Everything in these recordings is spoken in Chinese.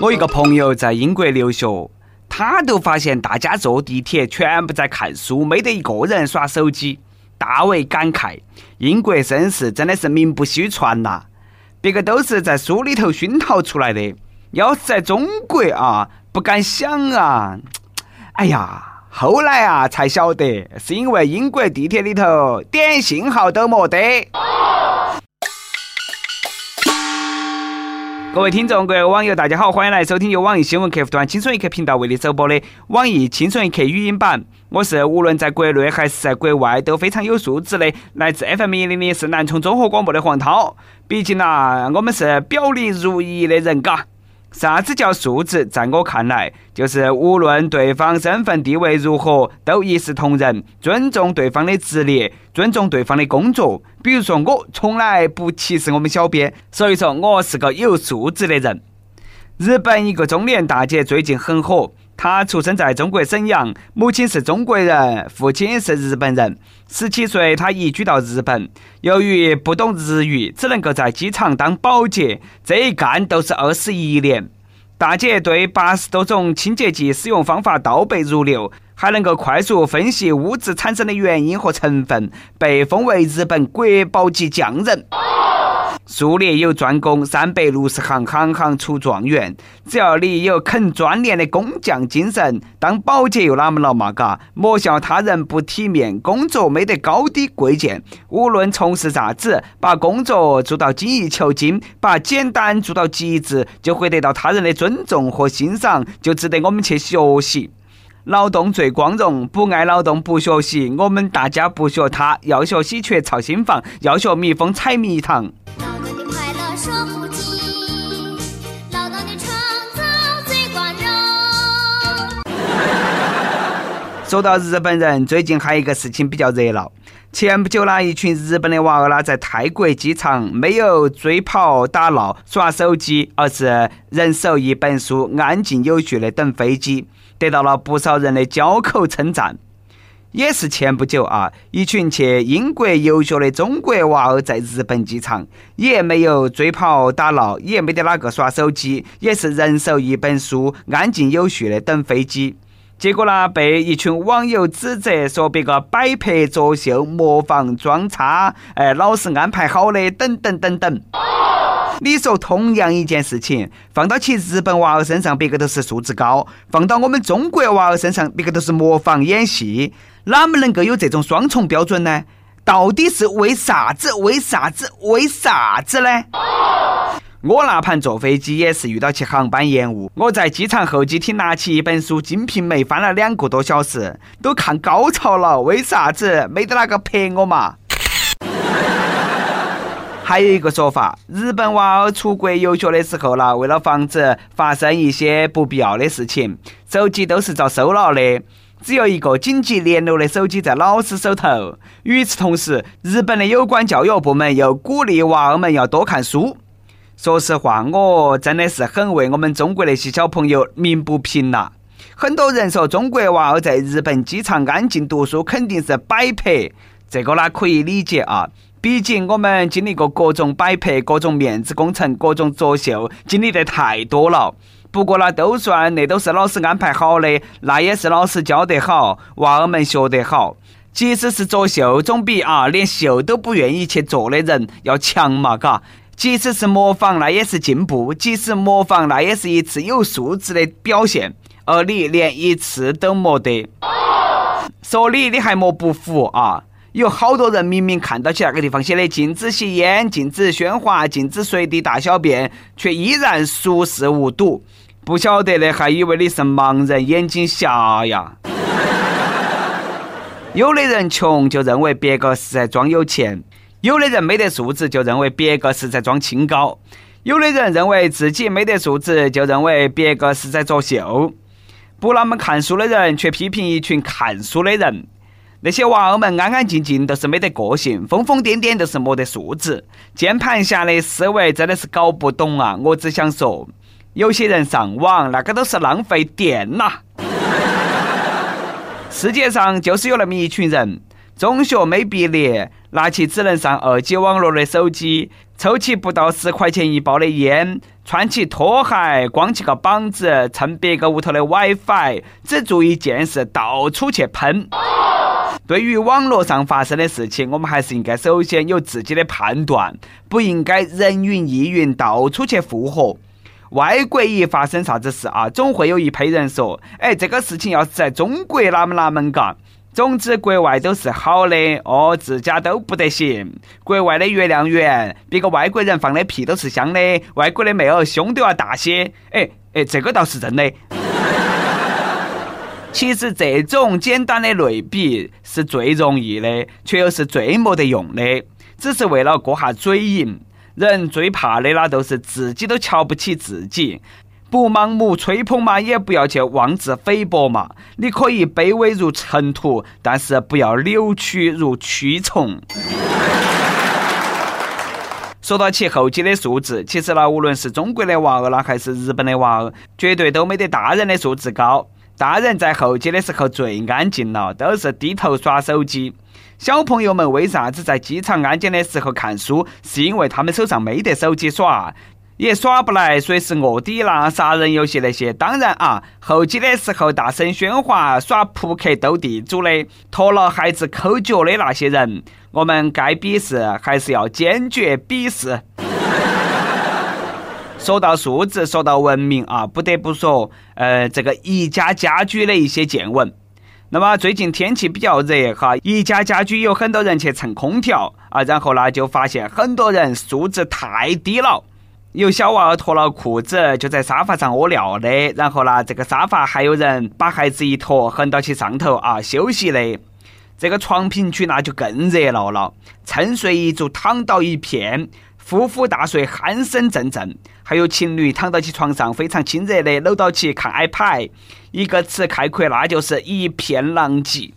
我一个朋友在英国留学，他都发现大家坐地铁全部在看书，没得一个人耍手机，大为感慨。英国绅士真的是名不虚传呐，别个都是在书里头熏陶出来的。要是在中国啊，不敢想啊！哎呀，后来啊才晓得，是因为英国地铁里头点信号都没得。各位听众，各位网友，大家好，欢迎来收听由网易新闻客户端“轻松一刻”频道为你首播的网易“轻松一刻”语音版。我是无论在国内还是在国外都非常有素质的，来自 FM 一零零是南充综合广播的黄涛。毕竟呐，我们是表里如一的人，嘎。啥子叫素质？在我看来，就是无论对方身份地位如何，都一视同仁，尊重对方的职业，尊重对方的工作。比如说，我从来不歧视我们小编，所以说我是个有素质的人。日本一个中年大姐最近很火。她出生在中国沈阳，母亲是中国人，父亲是日本人。十七岁，她移居到日本，由于不懂日语，只能够在机场当保洁，这一干都是二十一年。大姐对八十多种清洁剂使用方法倒背如流，还能够快速分析物质产生的原因和成分，被封为日本国宝级匠人。术业有专攻，三百六十行，行行出状元。只要你有肯钻研的工匠精神，当保洁又哪么了嘛？嘎，莫笑他人不体面，工作没得高低贵贱。无论从事啥子，把工作做到精益求精，把简单做到极致，就会得到他人的尊重和欣赏，就值得我们去学习。劳动最光荣，不爱劳动不学习。我们大家不学他，要学喜鹊操心房，要学蜜蜂采蜜糖。说到日本人，最近还有一个事情比较热闹。前不久啦，一群日本的娃儿啦，在泰国机场没有追跑打闹耍手机，而是人手一本书，安静有序的等飞机，得到了不少人的交口称赞。也是前不久啊，一群去英国游学的中国娃儿在日本机场，也没有追跑打闹，也没得哪个耍手机，也是人手一本书，安静有序的等飞机。结果呢，被一群网友指责说别个摆拍作秀、模仿装叉，哎，老是安排好的，等等等等。你说同样一件事情，放到起日本娃儿身上，别个都是素质高；放到我们中国娃儿身上，别个都是模仿演戏，哪么能够有这种双重标准呢？到底是为啥子？为啥子？为啥子呢？我那盘坐飞机也是遇到起航班延误，我在机场候机厅拿起一本书《金瓶梅》翻了两个多小时，都看高潮了。为啥子没得哪个陪我嘛？还有一个说法，日本娃儿出国游学的时候啦，为了防止发生一些不必要的事情，手机都是遭收了的，只有一个紧急联络的手机在老师手头。与此同时，日本的有关教育部门又鼓励娃儿们要多看书。说实话，我真的是很为我们中国那些小朋友鸣不平呐。很多人说中国娃儿在日本机场安静读书肯定是摆拍，这个呢可以理解啊。毕竟我们经历过各种摆拍、各种面子工程、各种作秀，经历的太多了。不过呢，都算那都是老师安排好的，那也是老师教得好，娃儿们学得好。即使是作秀，总比啊连秀都不愿意去做的人要强嘛，嘎。即使是模仿，那也是进步；即使模仿，那也是一次有素质的表现。而你连一次都没得，说你你还莫不服啊？有好多人明明看到起那个地方写的禁止吸烟、禁止喧哗、禁止随地大小便，却依然熟视无睹。不晓得的还以为你是盲人，眼睛瞎呀。有的人穷，就认为别个是在装有钱。有的人没得素质，就认为别个是在装清高；有的人认为自己没得素质，就认为别个是在作秀。不那么看书的人，却批评一群看书的人。那些娃儿们安安静静，都是没得个性；疯疯癫癫，都是没得素质。键盘侠的思维真的是搞不懂啊！我只想说，有些人上网，那个都是浪费电呐。世界上就是有那么一群人。中学没毕业，拿起只能上二 G 网络的手机，抽起不到十块钱一包的烟，穿起拖鞋，光起个膀子，蹭别个屋头的 WiFi，只做一件事，到处去喷。对于网络上发生的事情，我们还是应该首先有自己的判断，不应该人云亦云，到处去附和。外国一发生啥子事啊，总会有一批人说：“哎，这个事情要是在中国哪么哪么嘎。”总之，国外都是好的哦，自家都不得行。国外的月亮圆，别个外国人放的屁都是香的，外国的妹儿胸都要大些。哎哎，这个倒是真的。其实这种简单的类比是最容易的，却又是最没得用的，只是为了过下嘴瘾。人最怕的那都是自己都瞧不起自己。不盲目吹捧嘛，也不要去妄自菲薄嘛。你可以卑微如尘土，但是不要扭曲如蛆虫。说到起后期的素质，其实呢，无论是中国的娃儿啦，还是日本的娃儿，绝对都没得大人的素质高。大人在后期的时候最安静了，都是低头耍手机。小朋友们为啥子在机场安检的时候看书？是因为他们手上没得手机耍。也耍不来，随时卧底啦、杀人游戏那些。当然啊，后期的时候大声喧哗、耍扑克斗地主的、拖了孩子抠脚的那些人，我们该鄙视还是要坚决鄙视。说到素质，说到文明啊，不得不说，呃，这个宜家家居的一些见闻。那么最近天气比较热哈，宜家家居有很多人去蹭空调啊，然后呢就发现很多人素质太低了。有小娃儿脱了裤子就在沙发上屙尿的，然后呢，这个沙发还有人把孩子一拖横到起上头啊休息的。这个床品区那就更热闹了，沉睡一族躺倒一片，呼呼大睡，鼾声阵阵。还有情侣躺到起床上非常亲热的搂到起看 iPad，一个词概括那就是一片狼藉。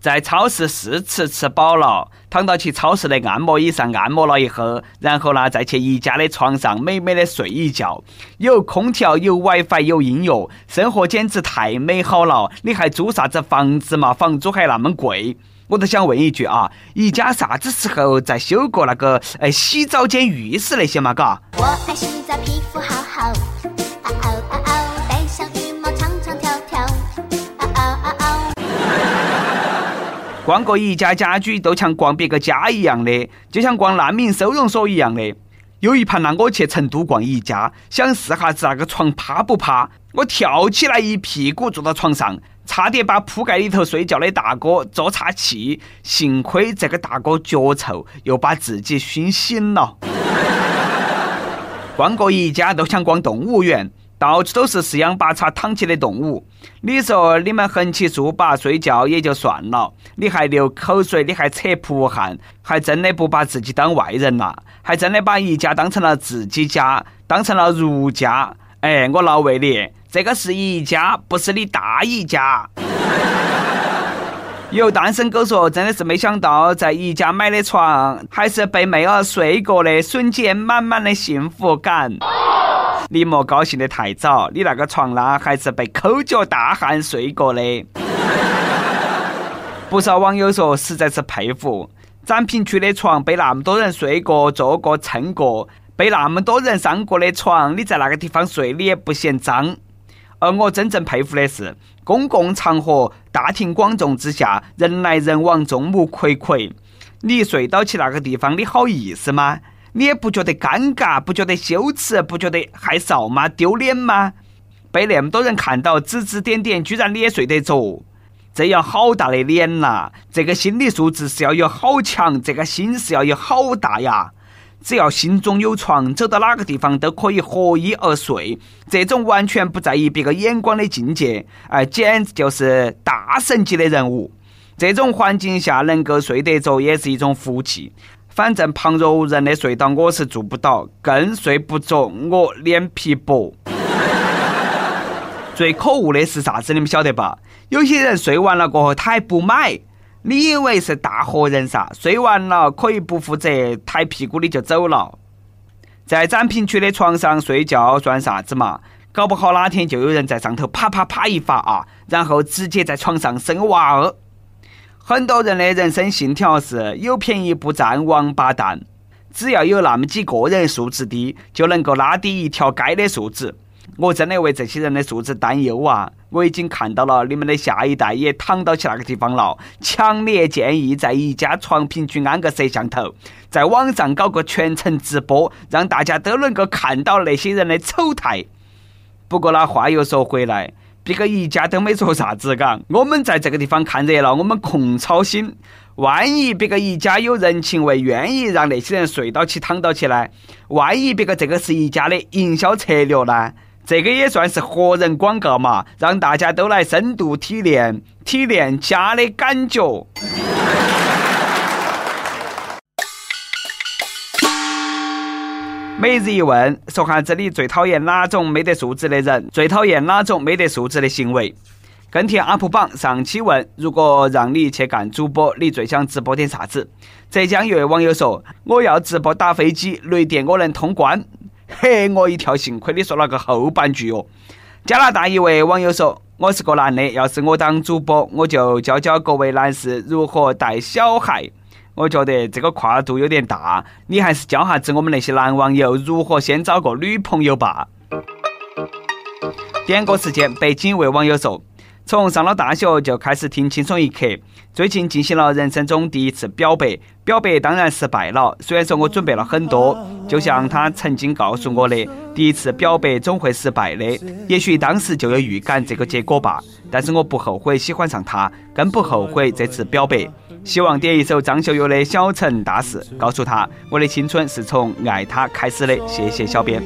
在超市试吃吃饱了，躺到去超市的按摩椅上按摩了以后，然后呢再去宜家的床上美美的睡一觉，有空调，有 WiFi，有音乐，生活简直太美好了！你还租啥子房子嘛？房租还那么贵！我都想问一句啊，宜家啥子时候在修过那个呃洗澡间、浴室那些嘛？嘎？我爱洗澡，皮肤好好。逛个宜家家居都像逛别个家一样的，就像逛难民收容所一样的。有一盘呢，我去成都逛宜家，想试下子那个床趴不趴，我跳起来一屁股坐到床上，差点把铺盖里头睡觉的大哥坐岔气。幸亏这个大哥脚臭，又把自己熏醒了。逛个宜家都像逛动物园。到处都是四仰八叉躺起的动物，你说你们横七竖八睡觉也就算了，你还流口水，你还扯扑汗，还真的不把自己当外人呐，还真的把一家当成了自己家，当成了儒家。哎，我老魏你，这个是一家，不是你大姨家。有单身狗说，真的是没想到在宜家买的床，还是被妹儿睡过的，瞬间满满的幸福感。你莫高兴得太早，你那个床啦，还是被抠脚大汉睡过的。不少网友说，实在是佩服，展品区的床被那么多人睡过、坐过、蹭过，被那么多人上过的床，你在那个地方睡，你也不嫌脏。而我真正佩服的是，公共场合大庭广众之下，人来人往，众目睽睽，你睡到起那个地方，你好意思吗？你也不觉得尴尬，不觉得羞耻，不觉得害臊吗？丢脸吗？被那么多人看到，指指点点，居然你也睡得着，这要好大的脸呐！这个心理素质是要有好强，这个心是要有好大呀！只要心中有床，走到哪个地方都可以合衣而睡，这种完全不在意别个眼光的境界，哎，简直就是大神级的人物。这种环境下能够睡得着，也是一种福气。反正旁若无人的睡到我是做不到，更睡不着。我脸皮薄。最可恶的是啥子？你们晓得吧？有些人睡完了过后他还不买，你以为是大活人噻？睡完了可以不负责，抬屁股你就走了。在展品区的床上睡觉算啥子嘛？搞不好哪天就有人在上头啪啪啪一发啊，然后直接在床上生娃儿。很多人的人生信条是有便宜不占王八蛋，只要有那么几个人素质低，就能够拉低一条街的素质。我真的为这些人的素质担忧啊！我已经看到了你们的下一代也躺到起那个地方了。强烈建议在一家床平均安个摄像头，在网上搞个全程直播，让大家都能够看到那些人的丑态。不过那话又说回来，别个一家都没做啥子，嘎，我们在这个地方看热闹，我们空操心。万一别个一家有人情味，愿意让那些人睡到起、躺到起来，万一别个这个是一家的营销策略呢？这个也算是活人广告嘛，让大家都来深度体验体验家的感觉。每日一问，说下这里最讨厌哪种没得素质的人？最讨厌哪种没得素质的行为？跟帖 UP 榜上期问：如果让你去干主播，你最想直播点啥子？浙江一位网友说：我要直播打飞机，雷电我能通关。嘿，我一跳，幸亏你说了个后半句哦。加拿大一位网友说：“我是个男的，要是我当主播，我就教教各位男士如何带小孩。”我觉得这个跨度有点大，你还是教下子我们那些男网友如何先找个女朋友吧。点歌时间，北京一位网友说。从上了大学就开始听轻松一刻，最近进行了人生中第一次表白，表白当然失败了。虽然说我准备了很多，就像他曾经告诉我的，第一次表白总会失败的。也许当时就有预感这个结果吧，但是我不后悔喜欢上他，更不后悔这次表白。希望点一首张学友的《小城大事》，告诉他我的青春是从爱他开始的。谢谢小编。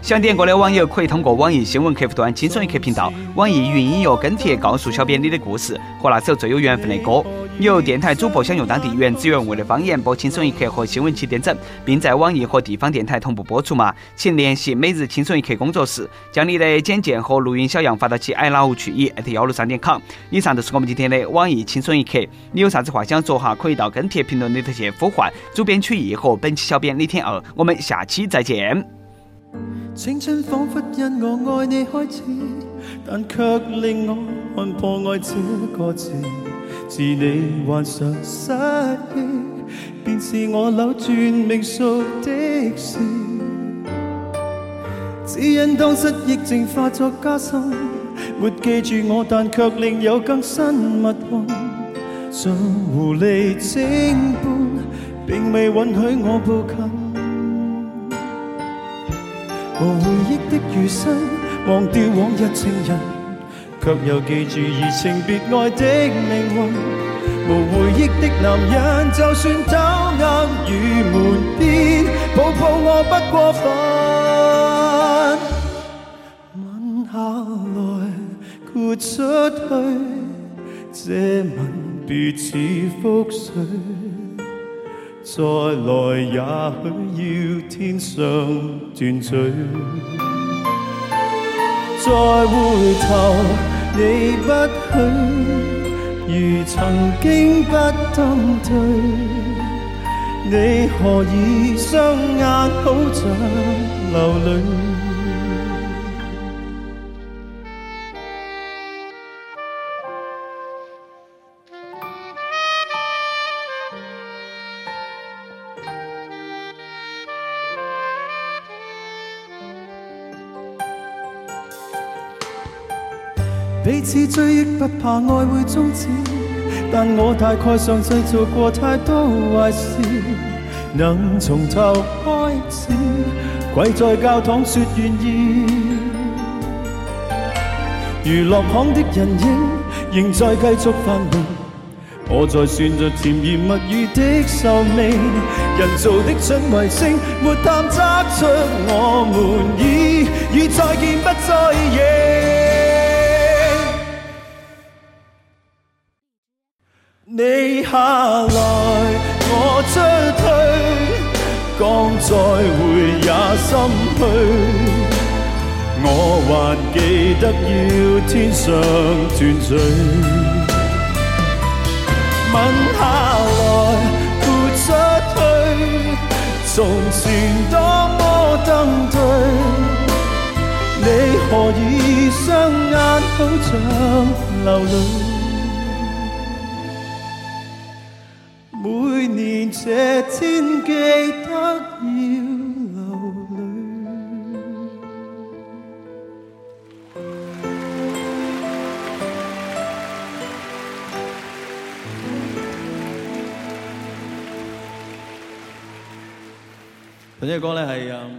想点歌的网友可以通过网易新闻客户端“轻松一刻”频道、网易云音乐跟帖告诉小编你的故事和那首最有缘分的歌。有电台主播想用当地原汁原味的方言播《轻松一刻》和新闻七点整，并在网易和地方电台同步播出吗？请联系每日轻松一刻工作室，将你的简介和录音小样发到其 i love 曲艺幺六三点 com。以上就是我们今天的网易轻松一刻。你有啥子话想说哈？可以到跟帖评论里头去呼唤主编曲艺和本期小编李天二。我们下期再见。青春仿佛因我爱你开始，但却令我看破爱这个字。自你患上失忆，便是我扭转命数的事。只因当失忆症化作加深，没记住我，但却另有更新密运。像狐狸精般，并未允许我步近。无回忆的余生，忘掉往日情人，却又记住移情别爱的命运。无回忆的男人，就算偷呃与门边，抱抱我不过分。吻下来，豁出去，这吻别似覆水。再来也许要天上断罪，再回头你不许，如曾经不登对，你何以双眼好像流泪？彼此追忆不怕爱会终止，但我大概上世做过太多坏事，能从头开始，跪在教堂说愿意。娱乐行的人影仍在继续繁荣，我在算着甜言蜜语的寿命，人造的准卫星没探测出我们已与再见不再认。你下来，我出去，讲再会也心虚。我还记得要天上团聚，吻下来，豁出去，从前多么登对，你何以双眼好像流泪？这天记得要流淚。頭先嘅歌咧係誒。